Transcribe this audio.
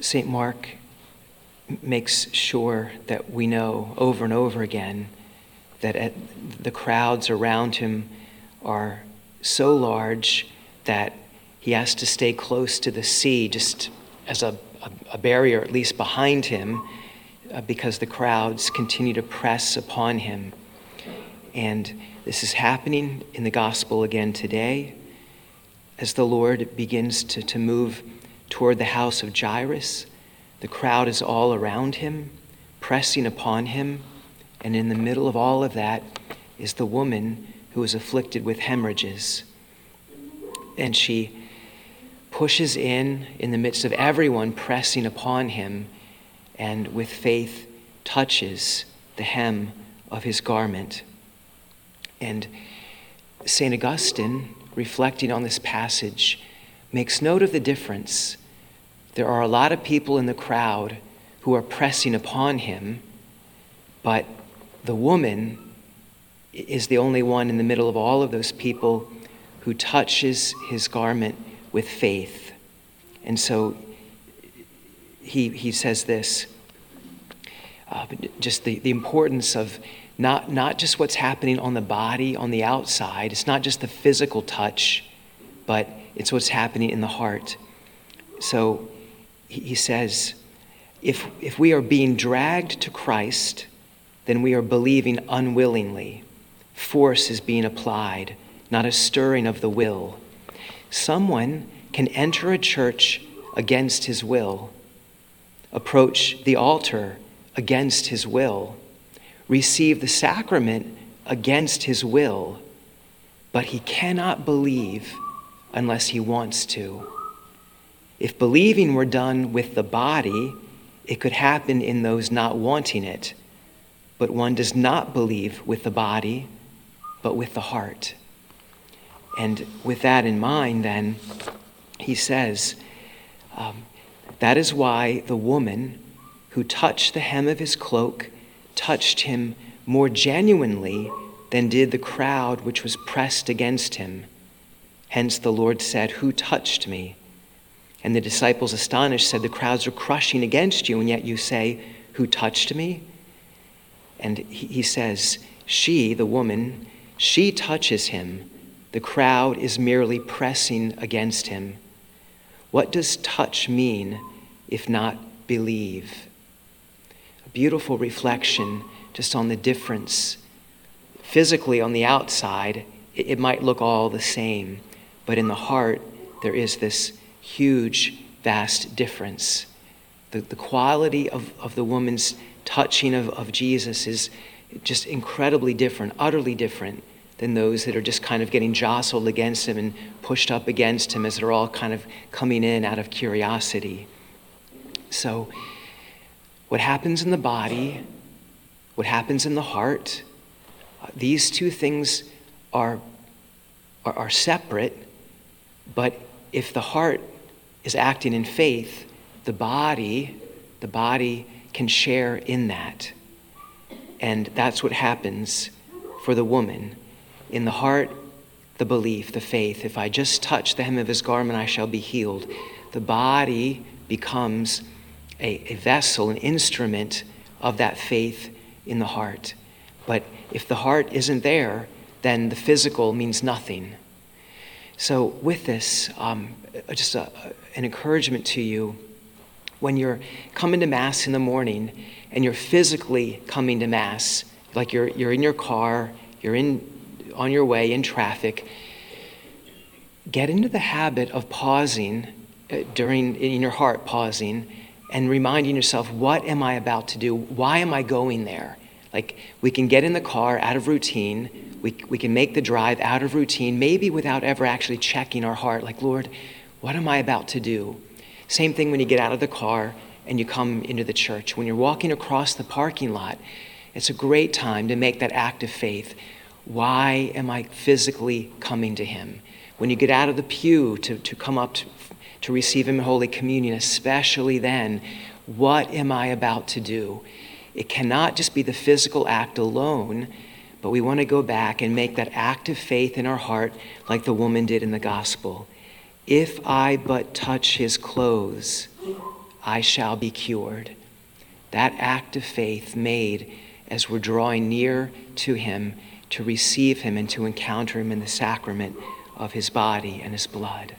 St. Mark makes sure that we know over and over again that the crowds around him are so large that he has to stay close to the sea just as a, a, barrier, at least behind him, uh, because the crowds continue to press upon him. And this is happening in the gospel again today as the Lord begins to, to move toward the house of Jairus. The crowd is all around him, pressing upon him. And in the middle of all of that is the woman who is afflicted with hemorrhages. And she pushes in in the midst of everyone pressing upon him and with faith touches the hem of his garment. And St. Augustine, reflecting on this passage, makes note of the difference. There are a lot of people in the crowd who are pressing upon him, but the woman is the only one in the middle of all of those people who touches his garment with faith. And so he, he says this uh, just the, the importance of not, not just what's happening on the body, on the outside, it's not just the physical touch, but it's what's happening in the heart. So he, says, if, if we are being dragged to Christ, then we are believing unwillingly. Force is being applied, not a stirring of the will. Someone can enter a church against his will, approach the altar against his will, receive the sacrament against his will, but he cannot believe unless he wants to. If believing were done with the body, it could happen in those not wanting it. But one does not believe with the body, but with the heart. And with that in mind, then, he says, um, That is why the woman who touched the hem of his cloak touched him more genuinely than did the crowd which was pressed against him. Hence the Lord said, Who touched me? And the disciples, astonished, said, The crowds are crushing against you, and yet you say, Who touched me? And he says, She, the woman, she touches him. The crowd is merely pressing against him. What does touch mean if not believe? A beautiful reflection just on the difference. Physically, on the outside, it, might look all the same, but in the heart, there is this huge, vast difference. The, the quality of, of the woman's touching of, of Jesus is just incredibly different, utterly different than those that are just kind of getting jostled against him and pushed up against him as they're all kind of coming in out of curiosity. So, what happens in the body, what happens in the heart, uh, these two things are, are, are separate, but if the heart is acting in faith, the body, the body can share in that. And that's what happens for the woman in the heart, the belief, the faith. If I just touch the hem of his garment, I shall be healed. The body becomes a, a vessel, an instrument of that faith in the heart. But if the heart isn't there, then the physical means nothing. So, with this, um, just a, an encouragement to you when you're coming to Mass in the morning and you're physically coming to Mass, like you're, you're in your car, you're in on your way in traffic, get into the habit of pausing uh, during, in your heart, pausing and reminding yourself, what am I about to do? Why am I going there? Like, we can get in the car out of routine. We, we can make the drive out of routine, maybe without ever actually checking our heart, like, Lord, what am I about to do? Same thing when you get out of the car and you come into the church. When you're walking across the parking lot, it's a great time to make that act of faith. Why am I physically coming to Him? When you get out of the pew to, to come up to, to receive Him in Holy Communion, especially then, what am I about to do? It cannot just be the physical act alone, but we want to go back and make that act of faith in our heart like the woman did in the gospel. If I but touch his clothes, I shall be cured. That act of faith made as we're drawing near to Him to receive Him and to encounter Him in the sacrament of His body and His blood.